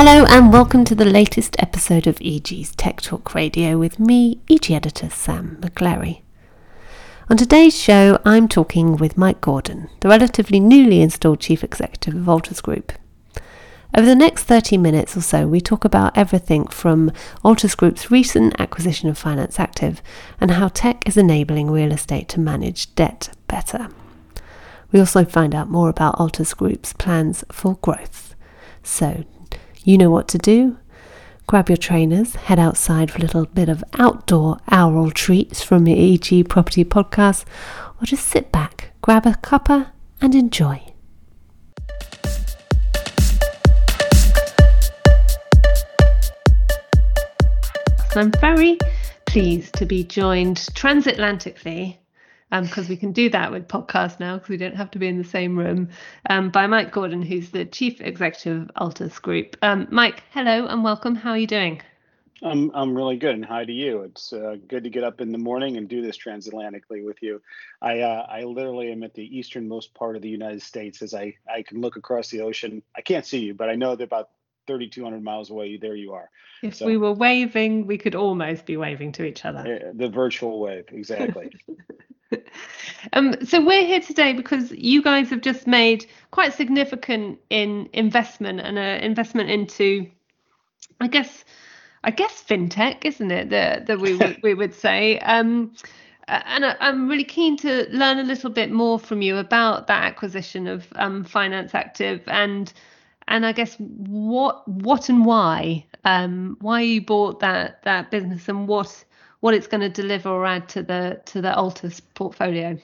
Hello, and welcome to the latest episode of EG's Tech Talk Radio with me, EG editor Sam McClary. On today's show, I'm talking with Mike Gordon, the relatively newly installed Chief Executive of Altus Group. Over the next 30 minutes or so, we talk about everything from Altus Group's recent acquisition of Finance Active and how tech is enabling real estate to manage debt better. We also find out more about Altus Group's plans for growth. So you know what to do. Grab your trainers, head outside for a little bit of outdoor oral treats from your EG Property Podcast, or just sit back, grab a cuppa, and enjoy. I'm very pleased to be joined transatlantically because um, we can do that with podcasts now because we don't have to be in the same room, um, by Mike Gordon, who's the Chief Executive of Altus Group. Um, Mike, hello and welcome. How are you doing? I'm, I'm really good, and hi to you. It's uh, good to get up in the morning and do this transatlantically with you. I uh, I literally am at the easternmost part of the United States as I, I can look across the ocean. I can't see you, but I know that about 3,200 miles away, there you are. If so, we were waving, we could almost be waving to each other. The virtual wave, exactly. um, so we're here today because you guys have just made quite significant in investment and an investment into, I guess, I guess fintech, isn't it? That that we would we would say. Um, and I, am really keen to learn a little bit more from you about that acquisition of um, Finance Active and and I guess what what and why um, why you bought that that business and what what it's going to deliver or add to the to the Altus portfolio.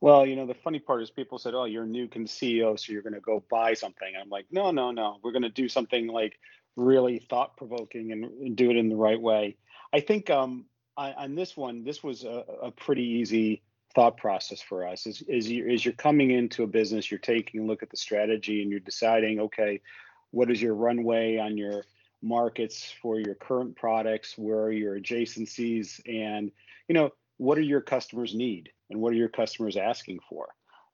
Well, you know, the funny part is people said, "Oh, you're new CEO, so you're going to go buy something." I'm like, "No, no, no. We're going to do something like really thought provoking and, and, do it in the right way." I think um, I, on this one, this was a, a, pretty easy thought process for us. Is is you, is you're coming into a business, you're taking a look at the strategy, and you're deciding, okay, what is your runway on your markets for your current products? Where are your adjacencies? And you know what do your customers need and what are your customers asking for?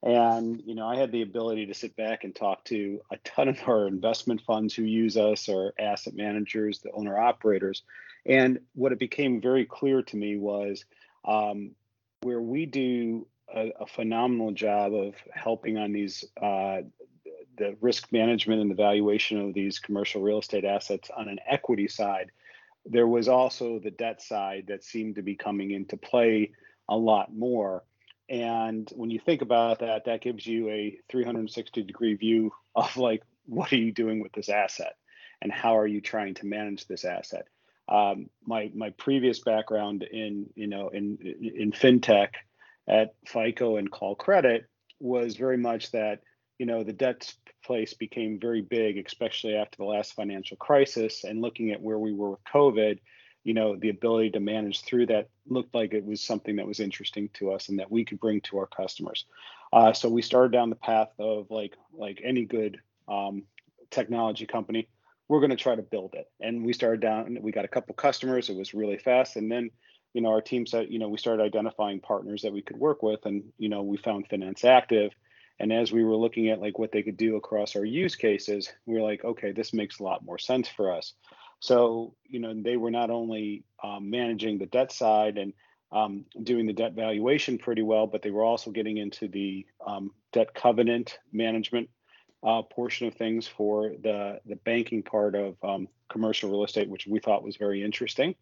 And you know i had the ability to sit back and talk to a ton of our investment funds who use us our asset managers the owner operators and what it became very clear to me was um, where we do a, a, phenomenal job of helping on these uh, the risk management and the valuation of these commercial real estate assets on an equity side, there was also the debt side that seemed to be coming into play a lot more. And when you think about that, that gives you a 360 degree view of like, what are you doing with this asset? And how are you trying to manage this asset? Um, my my previous background in you know in in fintech at FICO and Callcredit was very much that you know the debt place became very big, especially after the last financial crisis. And looking at where we were with COVID, you know, the ability to manage through that looked like it was something that was interesting to us and that we could bring to our customers. Uh, so we started down the path of like like any good um, technology company, we're going to try to build it. And we started down. We got a couple customers. It was really fast, and then you know our team said you know we started identifying partners that we could work with, and you know we found Finance Active and as we were looking at like what they could do across our use cases, we were like, okay, this makes a lot more sense for us. So, you know, they were not only um, managing the debt side and um, doing the debt valuation pretty well, but they were also getting into the um, debt covenant management uh, portion of things for the the banking part of um, commercial real estate, which we thought was very interesting.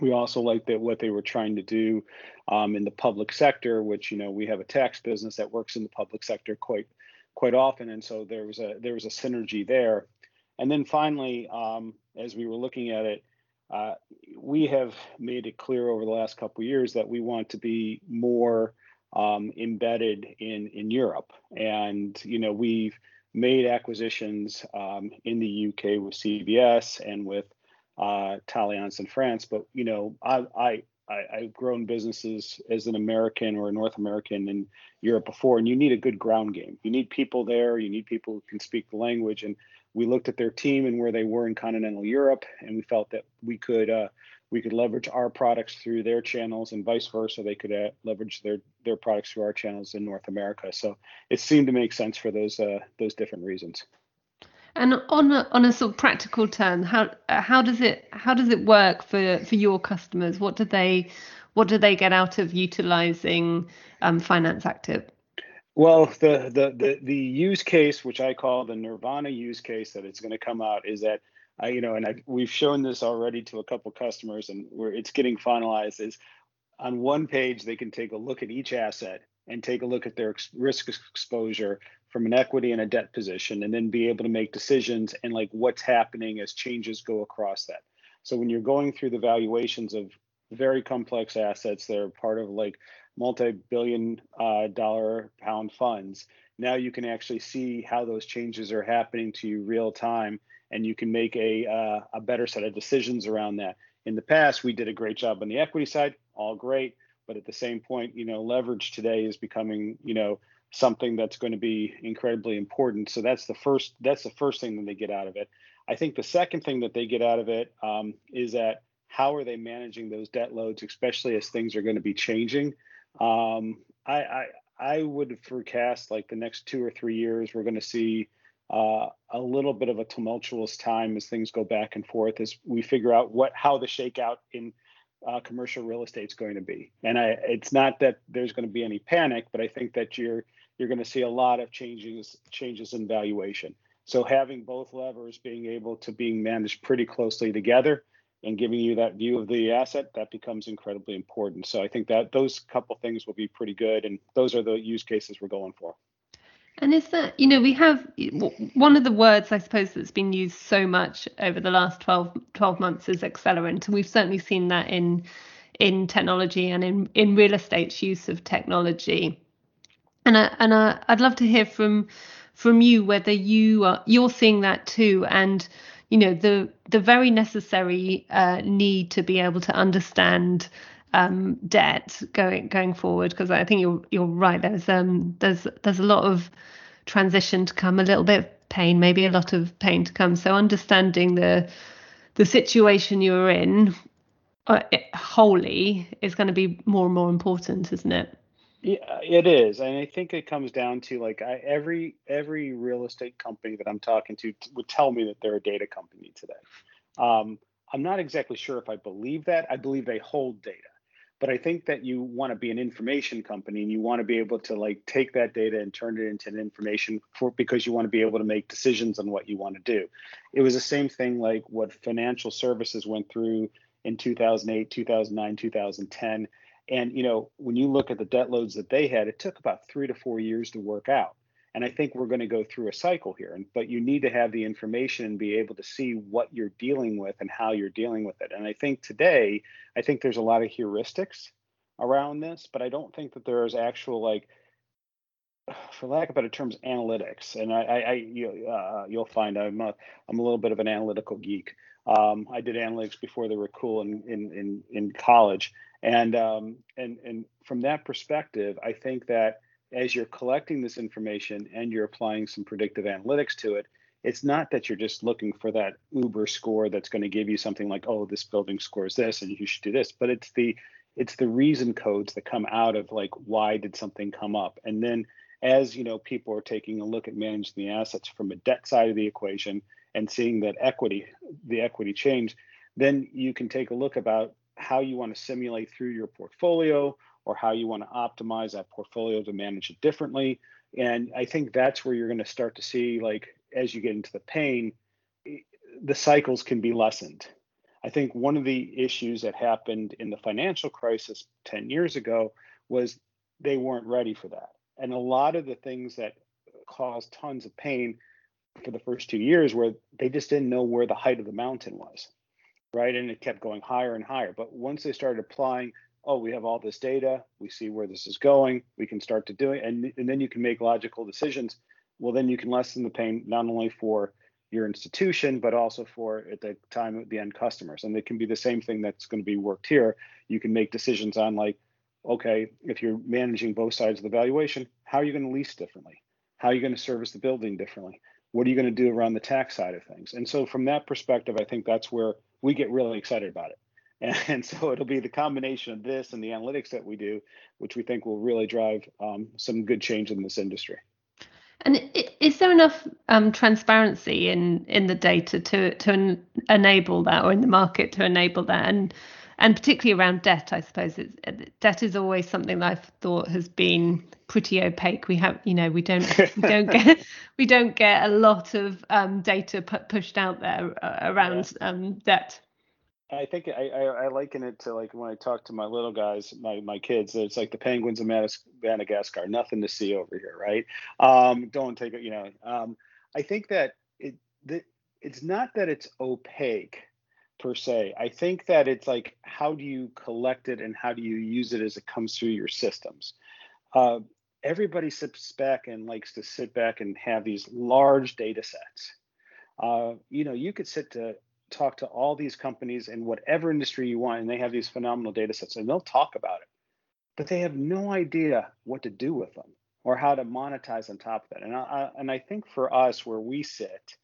We also liked that what they were trying to do um, in the public sector, which you know we have a tax business that works in the public sector quite quite often, and so there was a there was a synergy there. And then finally, um, as we were looking at it, uh, we have made it clear over the last couple years that we want to be more um, embedded in in Europe, and you know we've made acquisitions um, in the UK with CBS and with uh, in France. But you know, I, I I, have grown businesses as an American or a North American in Europe before, and you need a good ground game. You need people there. You need people who can speak the language. And we looked at their team and where they were in continental Europe, and we felt that we could uh, we could leverage our products through their channels, and vice versa. They could uh, leverage their their products through our channels in North America. So it seemed to make sense for those uh, those different reasons. And on a, on a sort of practical term, how how does it how does it work for for your customers? What do they what do they get out of utilizing um, Finance Active? Well, the, the the the use case, which I call the Nirvana use case, that it's going to come out is that I, you know, and I, we've shown this already to a couple customers, and where it's getting finalized is on one page they can take a look at each asset and take a look at their risk exposure from an equity and a debt position, and then be able to make decisions and like what's happening as changes go across that. So when you're going through the valuations of very complex assets that are part of like multi-billion uh, dollar pound funds now you can actually see how those changes are happening to you real time and you can make a, uh, a better set of decisions around that. In the past we did a great job on the equity side all great but at the same point you know leverage today is becoming you know something that's going to be incredibly important. So that's the first that's the first thing that they get out of it. I think the second thing that they get out of it um, is that how are they managing those debt loads especially as things are going to be changing? Um, I, I I would forecast like the next two or three years, we're going to see uh, a little bit of a tumultuous time as things go back and forth as we figure out what how the shakeout in uh, commercial real estate is going to be. And I, it's not that there's going to be any panic, but I think that you're you're going to see a lot of changes changes in valuation. So having both levers being able to being managed pretty closely together and giving you that view of the asset, that becomes incredibly important. So I think that those couple things will be pretty good, and those are the use cases we're going for. And is that, you know, we have one of the words, I suppose, that's been used so much over the last 12, 12 months is accelerant. And we've certainly seen that in in technology and in, in real estate's use of technology. And I, and I, I'd love to hear from from you whether you are you're seeing that too and you know the the very necessary uh, need to be able to understand um, debt going going forward because I think you're you're right. There's um there's there's a lot of transition to come, a little bit of pain, maybe a lot of pain to come. So understanding the the situation you're in uh, wholly is going to be more and more important, isn't it? Yeah, it is, and I think it comes down to like I, every every real estate company that I'm talking to t- would tell me that they're a data company today. Um, I'm not exactly sure if I believe that. I believe they hold data, but I think that you want to be an information company and you want to be able to like take that data and turn it into an information for because you want to be able to make decisions on what you want to do. It was the same thing like what financial services went through in 2008, 2009, 2010 and you know, when you look at the debt loads that they had, it took about three to four years to work out. And I think we're going to go through a cycle here. And but you need to have the information and be able to see what you're dealing with and how you're dealing with it. And I think today, I think there's a lot of heuristics around this, but I don't think that there is actual like for lack of better terms, analytics. And I, I, I you, uh, you'll find I'm a, I'm a little bit of an analytical geek. Um, I did analytics before they were cool in in in, in college, and um, and and from that perspective, I think that as you're collecting this information and you're applying some predictive analytics to it, it's not that you're just looking for that Uber score that's going to give you something like, oh, this building scores this and you should do this, but it's the it's the reason codes that come out of like why did something come up, and then as you know, people are taking a look at managing the assets from a debt side of the equation and seeing that equity, the equity change, then you can take a look about how you want to simulate through your portfolio or how you want to optimize that portfolio to manage it differently. And I think that's where you're going to start to see, like, as you get into the pain, the cycles can be lessened. I think one of the issues that happened in the financial crisis 10 years ago was they weren't ready for that. And a lot of the things that caused tons of pain for the first two years where they just didn't know where the height of the mountain was right? And it kept going higher and higher. But once they started applying, oh, we have all this data, we see where this is going, we can start to do it, and, and then you can make logical decisions. Well, then you can lessen the pain not only for your institution, but also for at the time the end customers. And it can be the same thing that's going to be worked here. You can make decisions on like, okay, if you're managing both sides of the valuation, how are you going to lease differently? How are you going to service the building differently? What are you going to do around the tax side of things? And so from that perspective, I think that's where we get really excited about it. And so it'll be the combination of this and the analytics that we do, which we think will really drive um, some good change in this industry. And is there enough um, transparency in in the data to to en- enable that, or in the market to enable that? And and particularly around debt, I suppose it's, debt is always something that I've thought has been pretty opaque. We have, you know, we don't we don't get we don't get a lot of um, data p- pushed out there uh, around yeah. um, debt. I think I, I, I, liken it to like when I talk to my little guys, my, my kids, it's like the penguins of Madagascar, nothing to see over here, right? Um, don't take it, you know. Um, I think that it that it's not that it's opaque per se. I think that it's like how do you collect it and how do you use it as it comes through your systems. Uh, everybody sits back and likes to sit back and have these large data sets. Uh, you know, you could sit to talk to all these companies in whatever industry you want, and they have these phenomenal data sets, and they'll talk about it, but they have no idea what to do with them or how to monetize on top of that. And I, and I think for us, where we sit,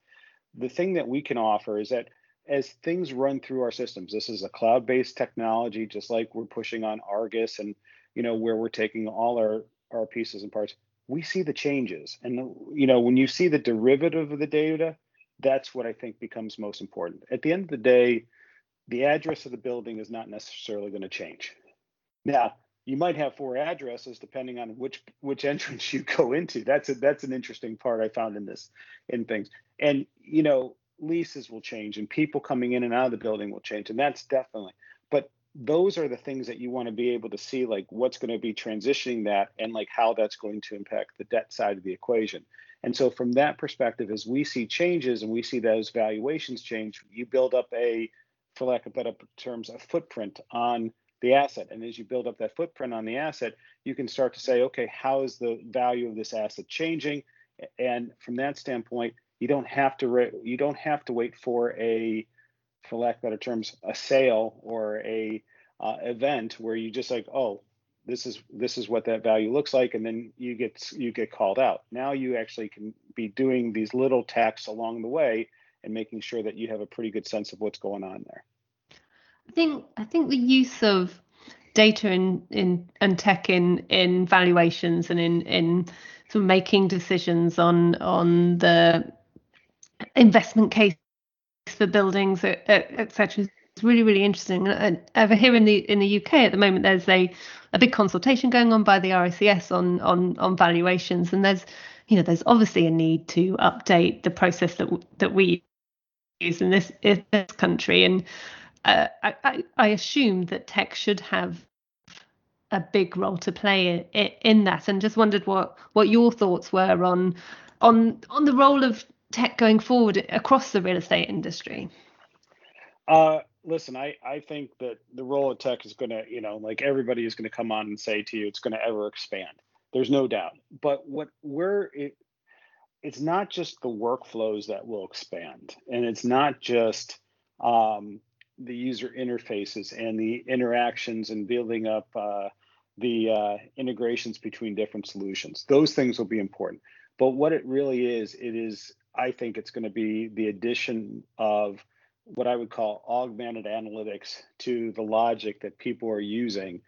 the thing that we can offer is that as things run through our systems, this is a cloud-based technology, just like we're pushing on Argus and you know where we're taking all our our pieces and parts. We see the changes, and you know when you see the derivative of the data, that's what I think becomes most important. At the end of the day, the address of the building is not necessarily going to change. Now, you might have four addresses depending on which which entrance you go into. That's a that's an interesting part I found in this in things. And you know, leases will change and people coming in and out of the building will change and that's definitely but those are the things that you want to be able to see like what's going to be transitioning that and like how that's going to impact the debt side of the equation and so from that perspective as we see changes and we see those valuations change you build up a for lack of better terms a footprint on the asset. And as you build up that footprint on the asset you can start to say okay how is the value of this asset changing? And from that standpoint you don't have to re- you don't have to wait for a for lack of better terms a sale or a uh, event where you just like oh this is this is what that value looks like and then you get you get called out now you actually can be doing these little tacks along the way and making sure that you have a pretty good sense of what's going on there i think i think the use of data in in and tech in in valuations and in in sort of making decisions on on the investment case for buildings, etc. It's really, really interesting. And over here in the in the UK at the moment, there's a a big consultation going on by the RICS on on on valuations, and there's you know there's obviously a need to update the process that that we use in this in this country, and uh, I, I assume that tech should have a big role to play in, in that, and just wondered what what your thoughts were on on on the role of tech going forward across the real estate industry? Uh, listen, I, I think that the role of tech is going to, you know, like everybody is going to come on and say to you, it's going to ever expand. There's no doubt. But what we're, it, it's not just the workflows that will expand, and it's not just um, the user interfaces and the interactions and building up uh, the uh, integrations between different solutions. Those things will be important. But what it really is, it is I think it's going to be the addition of what I would call augmented analytics to the logic that people are using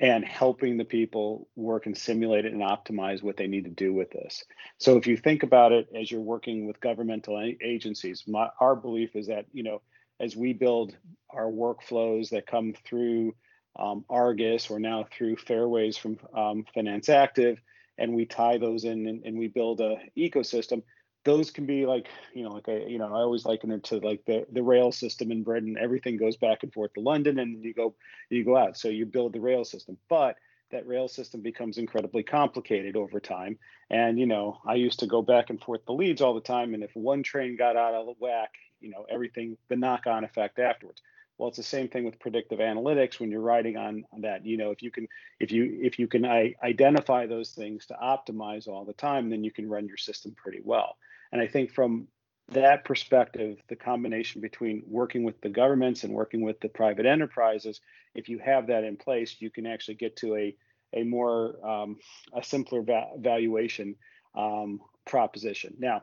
and helping the people work and simulate it and optimize what they need to do with this. So if you think about it as you're working with governmental agencies, my, our belief is that, you know, as we build our workflows that come through um, Argus or now through Fairways from um, Finance Active, and we tie those in and, and we build a ecosystem, those can be like you know like I you know I always liken it to like the the rail system in Britain. Everything goes back and forth to London, and you go you go out. So you build the rail system, but that rail system becomes incredibly complicated over time. And you know I used to go back and forth the Leeds all the time, and if one train got out of whack, you know everything the knock-on effect afterwards. Well, it's the same thing with predictive analytics when you're writing on, on that. You know, if you can if you if you can I, identify those things to optimize all the time, then you can run your system pretty well. And I think from that perspective, the combination between working with the governments and working with the private enterprises, if you have that in place, you can actually get to a a more um, a simpler va- valuation um, proposition. Now,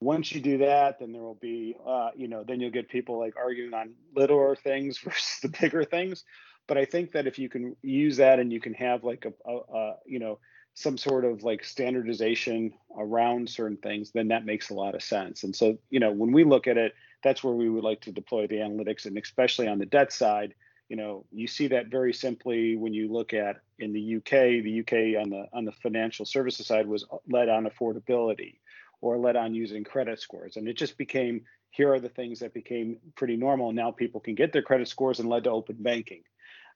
once you do that, then there will be, uh, you know, then you'll get people like arguing on littler things versus the bigger things. But I think that if you can use that and you can have like a, a, a you know, some sort of like standardization around certain things, then that makes a lot of sense. And so, you know, when we look at it, that's where we would like to deploy the analytics, and especially on the debt side, you know, you see that very simply when you look at in the UK. The UK on the on the financial services side was led on affordability, or led on using credit scores, and it just became here are the things that became pretty normal. Now people can get their credit scores and led to open banking.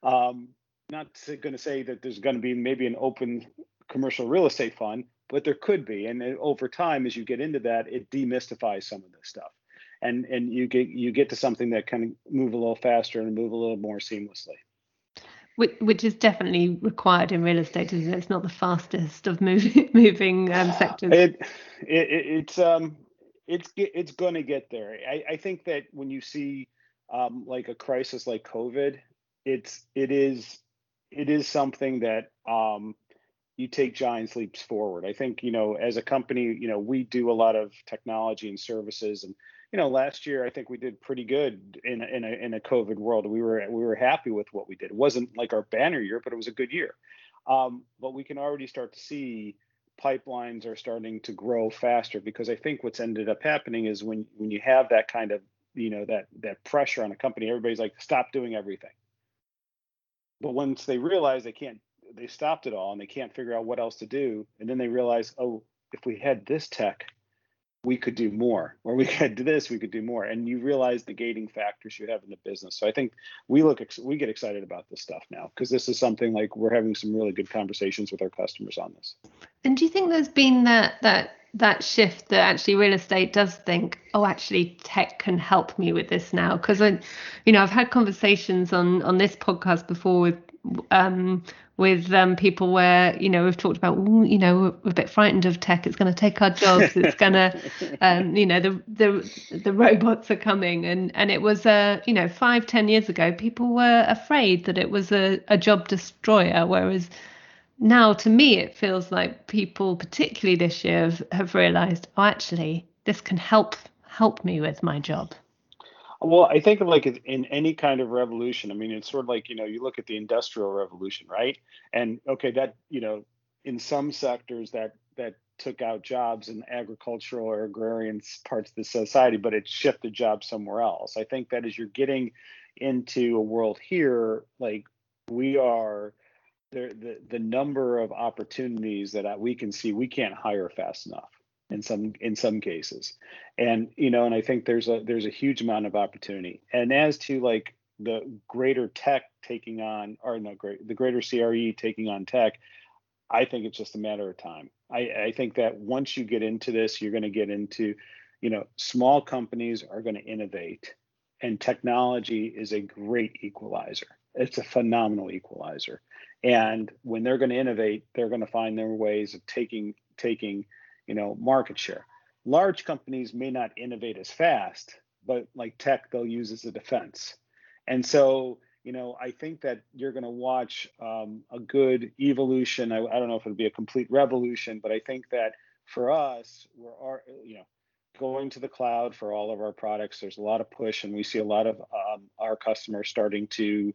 Um, not going to say that there's going to be maybe an open commercial real estate fund, but there could be. And over time, as you get into that, it demystifies some of this stuff, and and you get you get to something that can move a little faster and move a little more seamlessly. Which, which is definitely required in real estate, isn't it? It's not the fastest of moving moving um, sectors. It, it it's um it's it's going to get there. I, I think that when you see um, like a crisis like COVID, it's it is it is something that um, you take giant leaps forward. I think you know as a company, you know we do a lot of technology and services, and you know last year I think we did pretty good in a, in a in a COVID world. We were we were happy with what we did. It wasn't like our banner year, but it was a good year. Um, but we can already start to see pipelines are starting to grow faster because I think what's ended up happening is when when you have that kind of you know that that pressure on a company, everybody's like stop doing everything. But once they realize they can't, they stopped it all and they can't figure out what else to do, and then they realize, oh, if we had this tech, we could do more. Or we could do this we could do more. And you realize the gating factors you have in the business. So i think we look we get excited about this stuff now because this is something like we're having some really good conversations with our customers on this. And do you think there's been that that that shift that actually real estate does think oh actually tech can help me with this now? Because i you know i've had conversations on on this podcast before with um with um, people where you know we've talked about you know we're a bit frightened of tech. It's going to take our jobs. It's going to um, you know the the the robots are coming. And and it was uh you know five ten years ago people were afraid that it was a, a job destroyer whereas now to me it feels like people particularly this year have, have realized oh actually this can help help me with my job well, I think of like in any kind of revolution. I mean, it's sort of like you know, you look at the industrial revolution, right? And okay, that you know, in some sectors that that took out jobs in agricultural or agrarian parts of the society, but it shifted jobs somewhere else. I think that as you're getting into a world here, like we are, the the, the number of opportunities that we can see, we can't hire fast enough in some in some cases. And you know and i think there's a there's a huge amount of opportunity. And as to like the greater tech taking on or no great the greater cre taking on tech i think it's just a matter of time. I i think that once you get into this you're going to get into you know small companies are going to innovate and technology is a great equalizer. It's a phenomenal equalizer. And when they're going to innovate they're going to find their ways of taking taking you know, market share. Large companies may not innovate as fast, but like tech, they'll use as a defense. And so, you know, I think that you're going to watch um, a good evolution. I, I don't know if it'll be a complete revolution, but I think that for us, we're, you know, going to the cloud for all of our products. There's a lot of push, and we see a lot of um, our customers starting to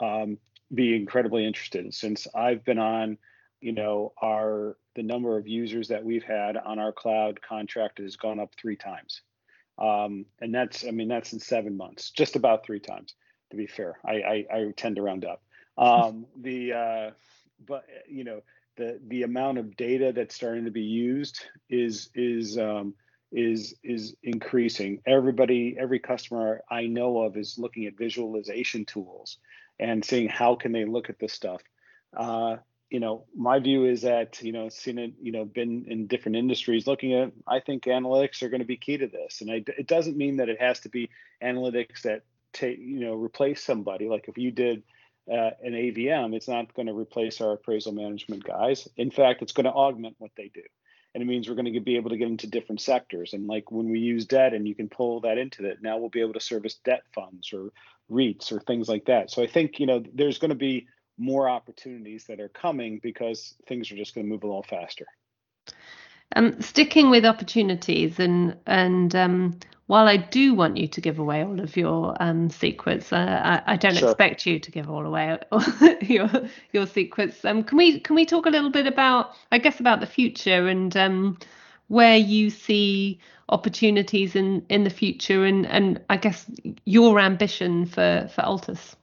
um, be incredibly interested. Since I've been on, you know, our the number of users that we've had on our cloud contract has gone up three times. Um, and that's, I mean, that's in seven months, just about three times, to be fair. I, I, I tend to round up. Um, the, uh, but you know, the the amount of data that's starting to be used is is um, is is increasing. Everybody, every customer I know of is looking at visualization tools and seeing how can they look at this stuff. Uh, you know, my view is that, you know, seen it, you know, been in different industries looking at, I think analytics are going to be key to this. And I, it doesn't mean that it has to be analytics that take, you know, replace somebody. Like if you did uh, an AVM, it's not going to replace our appraisal management guys. In fact, it's going to augment what they do. And it means we're going to be able to get into different sectors. And like when we use debt and you can pull that into it, now we'll be able to service debt funds or REITs or things like that. So I think, you know, there's going to be more opportunities that are coming because things are just going to move a little faster. Um, sticking with opportunities and and um, while I do want you to give away all of your um, secrets, uh, I, I, don't sure. expect you to give all away your your secrets. Um, can we can we talk a little bit about, I guess, about the future and um, where you see opportunities in in the future, and and I guess your ambition for for Altus.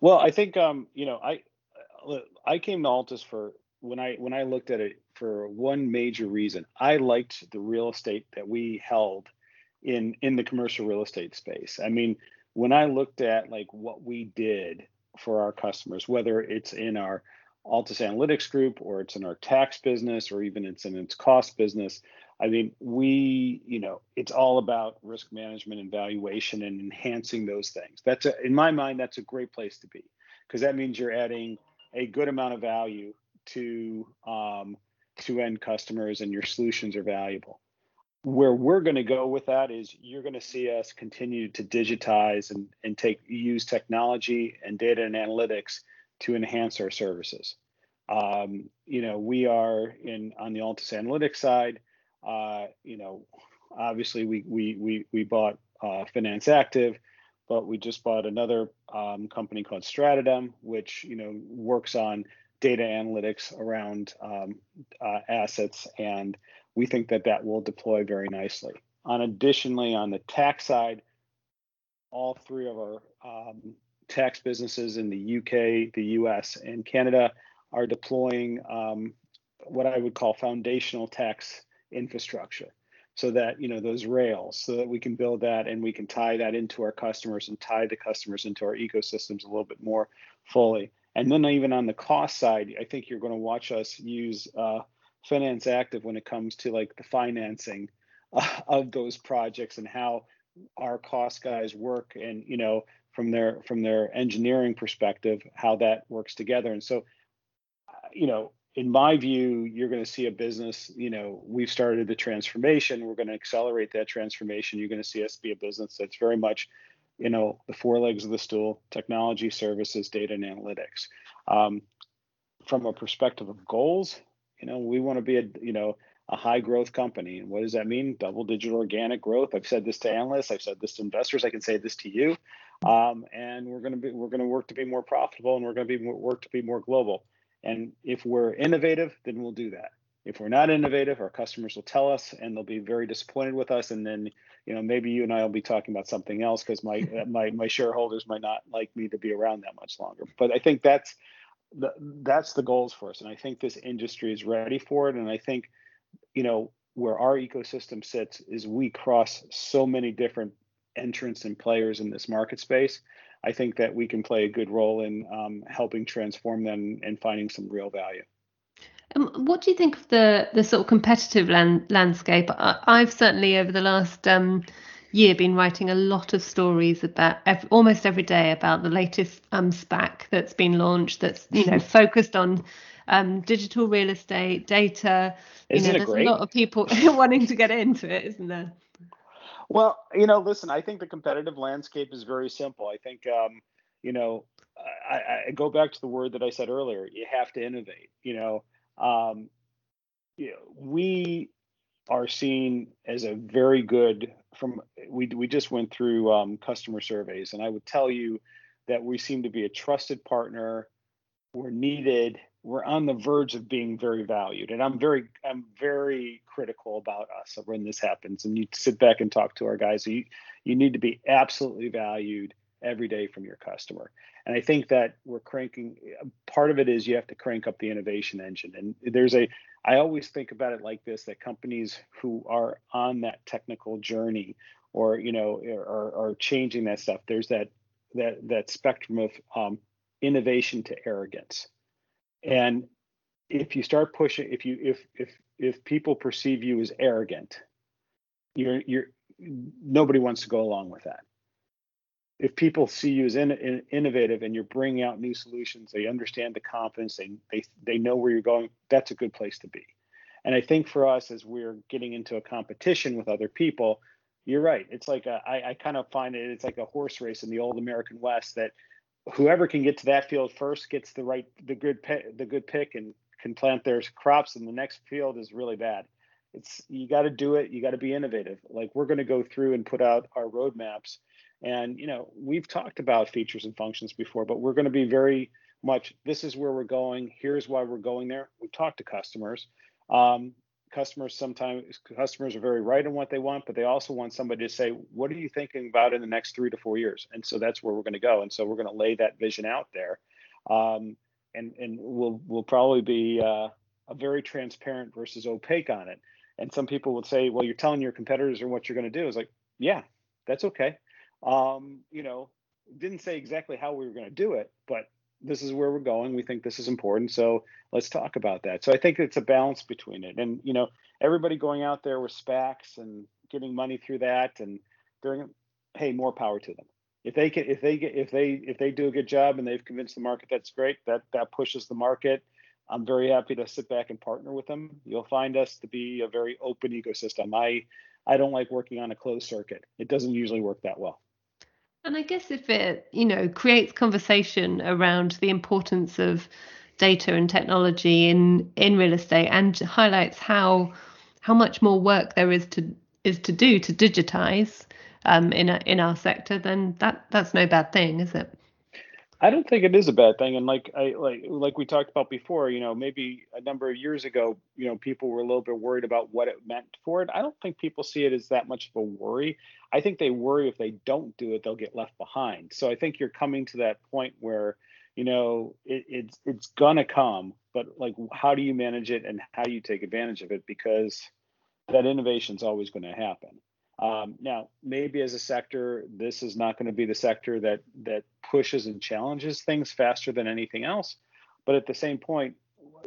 Well, I think um, you know I I came to Altus for when I when I looked at it for one major reason. I liked the real estate that we held in in the commercial real estate space. I mean, when I looked at like what we did for our customers, whether it's in our Altus Analytics group or it's in our tax business or even it's in its cost business, I mean, we, you know, it's all about risk management and valuation and enhancing those things. That's a, in my mind, that's a great place to be because that means you're adding a good amount of value to um, to end customers and your solutions are valuable where we're going to go with that is you're going to see us continue to digitize and, and take use technology and data and analytics to enhance our services. Um, you know, we are in on the Altus Analytics side. Uh, you know, obviously we we we we bought uh, Finance Active, but we just bought another um, company called StratoDem, which you know works on data analytics around um, uh, assets and we think that that will deploy very nicely. On additionally, on the tax side, all three of our um, tax businesses in the UK, the US, and Canada are deploying um, what I would call foundational tax infrastructure so that you know those rails so that we can build that and we can tie that into our customers and tie the customers into our ecosystems a little bit more fully. And then even on the cost side i think you're going to watch us use uh, finance active when it comes to like the financing uh, of those projects and how our cost guys work and you know from their from their engineering perspective how that works together and so you know in my view you're going to see a business you know we've started the transformation we're going to accelerate that transformation you're going to see us be a business that's very much you know the four legs of the stool technology services data and analytics um, from a perspective of goals you know, we want to be a, you know, a high growth company. And what does that mean? Double digit organic growth. I've said this to analysts. I've said this to investors. I can say this to you. Um, and we're going to be, we're going to work to be more profitable and we're going to be work to be more global. And if we're innovative, then we'll do that. If we're not innovative, our customers will tell us and they'll be very disappointed with us. And then, you know, maybe you and I will be talking about something else because my, my, my shareholders might not like me to be around that much longer. But I think that's, the, that's the goals for us and i think this industry is ready for it and i think you know where our ecosystem sits is we cross so many different entrants and players in this market space i think that we can play a good role in um, helping transform them and finding some real value um, what do you think of the the sort of competitive land, landscape I, have certainly over the last um, year been writing a lot of stories about every, almost every day about the latest um, SPAC that's been launched that's you know focused on um, digital real estate data. Isn't you know, there's great? a lot of people wanting to get into it, isn't there? Well, you know, listen, I think the competitive landscape is very simple. I think, um, you know, I, I, go back to the word that I said earlier. You have to innovate. You know, um, you know, we are seen as a very good from we we just went through um, customer surveys and i would tell you that we seem to be a trusted partner we're needed we're on the verge of being very valued and i'm very i'm very critical about us when this happens. And you sit back and talk to our guys you you need to be absolutely valued every day from your customer. And i think that we're cranking part of it is you have to crank up the innovation engine. And there's a I always think about it like this: that companies who are on that technical journey, or you know, are, are changing that stuff. There's that that that spectrum of um, innovation to arrogance, and if you start pushing, if you if if if people perceive you as arrogant, you're you're nobody wants to go along with that if people see you as in, in, innovative and you're bringing out new solutions, they understand the confidence, they, they they know where you're going. That's a good place to be. And I think for us, as we're getting into a competition with other people, you're right. It's like a, I, I kind of find it. It's like a horse race in the old American West that whoever can get to that field first gets the right the good pick, the good pick and can plant their crops and the next field is really bad. It's you got to do it. You got to be innovative. Like we're going to go through and put out our roadmaps, and you know we've talked about features and functions before, but we're going to be very much. This is where we're going. Here's why we're going there. We talk to customers. Um, customers sometimes customers are very right in what they want but they also want somebody to say what are you thinking about in the next three to four years? And so that's where we're going to go. And so we're going to lay that vision out there. Um, and and we'll we'll probably be uh, a very transparent versus opaque on it. And some people would say well you're telling your competitors or what you're going to do. Is like yeah that's okay. Um, you know didn't say exactly how we were going to do it but this is where we're going. We think this is important. So let's talk about that. So I think it's a balance between it. And, you know, everybody going out there with SPACs and getting money through that and during, hey, more power to them. If they can, if they get, if they, if they do a good job and they've convinced the market, that's great. That, that pushes the market. I'm very happy to sit back and partner with them. You'll find us to be a very open ecosystem. I, I don't like working on a closed circuit. It doesn't usually work that well. And I guess if it, you know, creates conversation around the importance of data and technology in in real estate and highlights how how much more work there is to is to do to digitize um, in a, in our sector, then that that's no bad thing, is it? I don't think it is a bad thing. And like I like like we talked about before, you know, maybe a number of years ago, you know, people were a little bit worried about what it meant for it. I don't think people see it as that much of a worry. I think they worry if they don't do it, they'll get left behind. So I think you're coming to that point where, you know, it, it's it's gonna come, but like how do you manage it and how do you take advantage of it? Because that innovation is always going to happen. Um, now, maybe as a sector, this is not going to be the sector that that pushes and challenges things faster than anything else. But at the same point,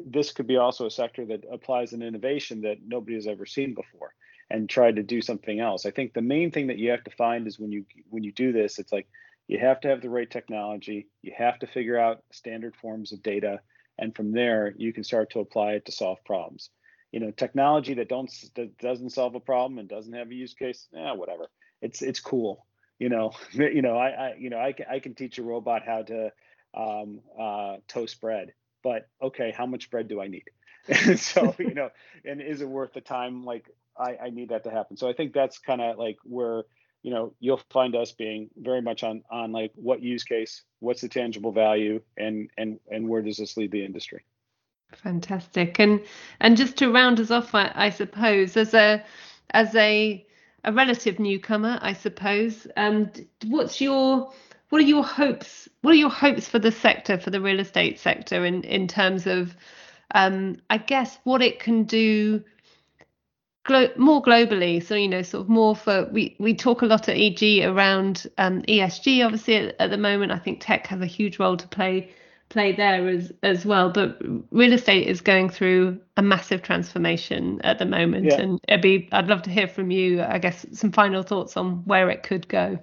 this could be also a sector that applies an innovation that nobody has ever seen before and tried to do something else. I think the main thing that you have to find is when you when you do this, it's like you have to have the right technology, you have to figure out standard forms of data, and from there you can start to apply it to solve problems you know technology that don't that doesn't solve a problem and doesn't have a use case yeah whatever. It's it's cool you know you know I, I you know I can, I can teach a robot how to um, uh, toast bread but okay how much bread do i need? And so you know and is it worth the time? Like i i need that to happen. So i think that's kind of like where you know you'll find us being very much on on like what use case what's the tangible value and and and where does this lead the industry Fantastic. And and just to round us off, I, I suppose, as a as a a relative newcomer, I suppose, um, what's your what are your hopes? What are your hopes for the sector, for the real estate sector, in in terms of, um, I guess, what it can do glo- more globally? So you know, sort of more for we we talk a lot at EG around um, ESG. Obviously, at, at the moment, I think tech has a huge role to play play there as as well. But real estate is going through a massive transformation at the moment, yeah. and it'd be I'd love to hear from you. I guess some final thoughts on where it could go.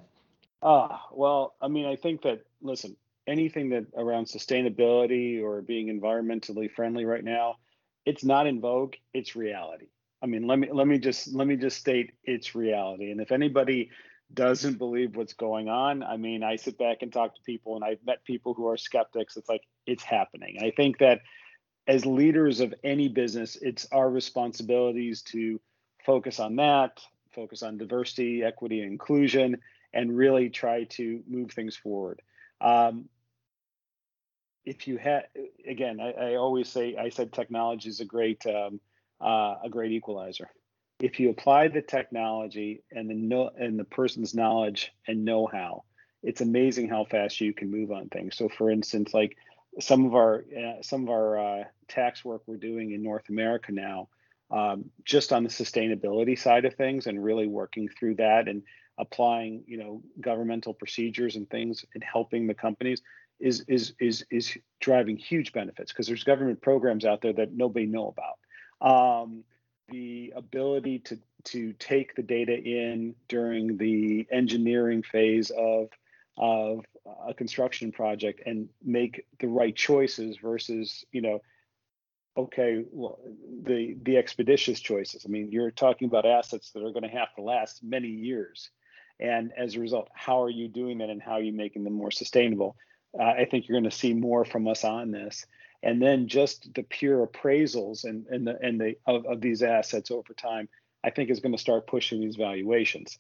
Ah, well, I mean, I think that listen, anything that around sustainability or being environmentally friendly right now, it's not in vogue. It's reality. I mean, let me let me just let me just state it's reality. And if anybody doesn't believe what's going on. I mean, I sit back and talk to people, and I've met people who are skeptics. It's like it's happening. I think that as leaders of any business, it's our responsibilities to focus on that, focus on diversity, equity, and inclusion, and really try to move things forward. Um, if you had, again, I, I, always say, I said technology is a great, um, uh, a great equalizer if you apply the technology and the know and the person's knowledge and know-how, it's amazing how fast you can move on things. So, for instance, like some of our uh, some of our uh, tax work we're doing in North America now, um, just on the sustainability side of things, and really working through that and applying, you know, governmental procedures and things and helping the companies is is is is driving huge benefits because there's government programs out there that nobody know about. Um, the ability to to take the data in during the engineering phase of of a construction project and make the right choices versus you know okay well the the expeditious choices. I mean you're talking about assets that are going to have to last many years. And as a result how are you doing that and how are you making them more sustainable? Uh, i think you're going to see more from us on this and then just the pure appraisals and and the and the of, of these assets over time, I think is going to start pushing these valuations.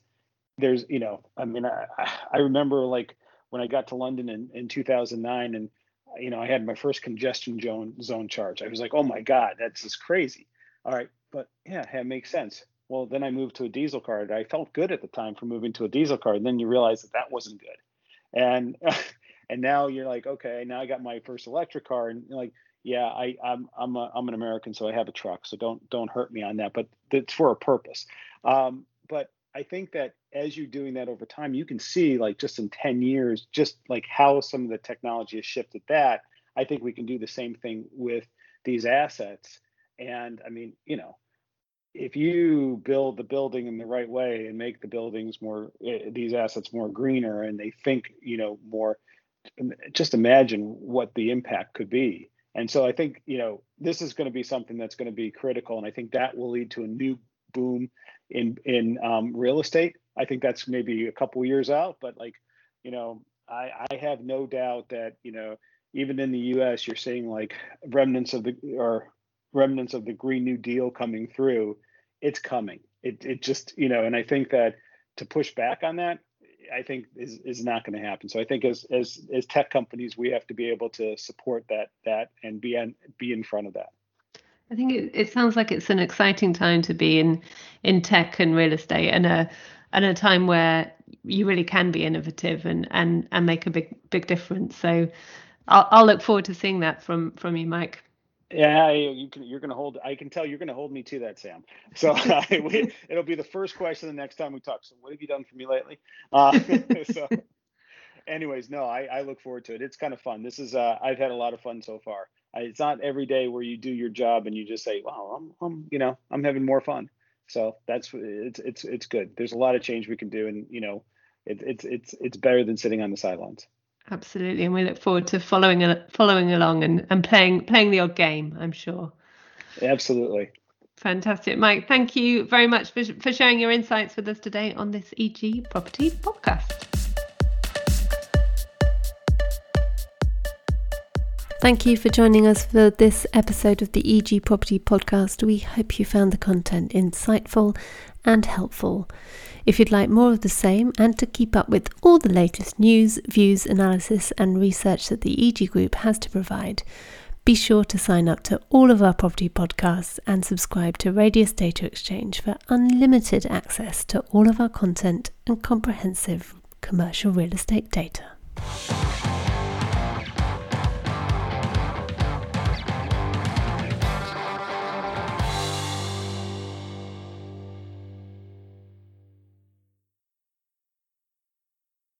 There's, you know, I mean, I, I remember like when I got to London in, in 2009 and you know, I had my first congestion zone zone charge. I was like, oh my God, that's just crazy. All right, but yeah, it makes sense. Well, then I moved to a diesel car. I felt good at the time for moving to a diesel car. And then you realize that that wasn't good. And and now you're like, okay, now I got my first electric car, and like, yeah, I I'm I'm a, I'm an American, so I have a truck. So don't don't hurt me on that. But it's for a purpose. Um, but I think that as you're doing that over time, you can see like just in 10 years, just like how some of the technology has shifted that. I think we can do the same thing with these assets. And I mean, you know, if you build the building in the right way and make the buildings more, eh, these assets more greener and they think, you know, more, just imagine what the impact could be. And so I think, you know, this is going to be something that's going to be critical. And I think that will lead to a new boom in in um, real estate. I think that's maybe a couple years out, but like, you know, I, I have no doubt that you know even in the U.S. you're seeing like remnants of the or remnants of the Green New Deal coming through. It's coming. It it just you know, and I think that to push back on that, I think is is not going to happen. So I think as as as tech companies, we have to be able to support that that and be on be in front of that. I think it, it sounds like it's an exciting time to be in in tech and real estate, and a and a time where you really can be innovative and and and make a big big difference. So I'll I'll look forward to seeing that from from you, Mike. Yeah, you can. You're going to hold. I can tell you're going to hold me to that, Sam. So uh, we, it'll be the first question the next time we talk. So, what have you done for me lately? Uh, so, anyways, no, I, I look forward to it. It's kind of fun. This is. Uh, I've had a lot of fun so far it's not every day where you do your job and you just say, "Wow, I'm, I'm, you know, I'm having more fun." So that's it's it's it's good. There's a lot of change we can do, and you know, it, it's it's it's better than sitting on the sidelines. Absolutely, and we look forward to following following along and, and playing playing the odd game. I'm sure. Absolutely. Fantastic, Mike. Thank you very much for for sharing your insights with us today on this EG Property podcast. Thank you for joining us for this episode of the EG Property Podcast. We hope you found the content insightful and helpful. If you'd like more of the same and to keep up with all the latest news, views, analysis, and research that the EG Group has to provide, be sure to sign up to all of our property podcasts and subscribe to Radius Data Exchange for unlimited access to all of our content and comprehensive commercial real estate data.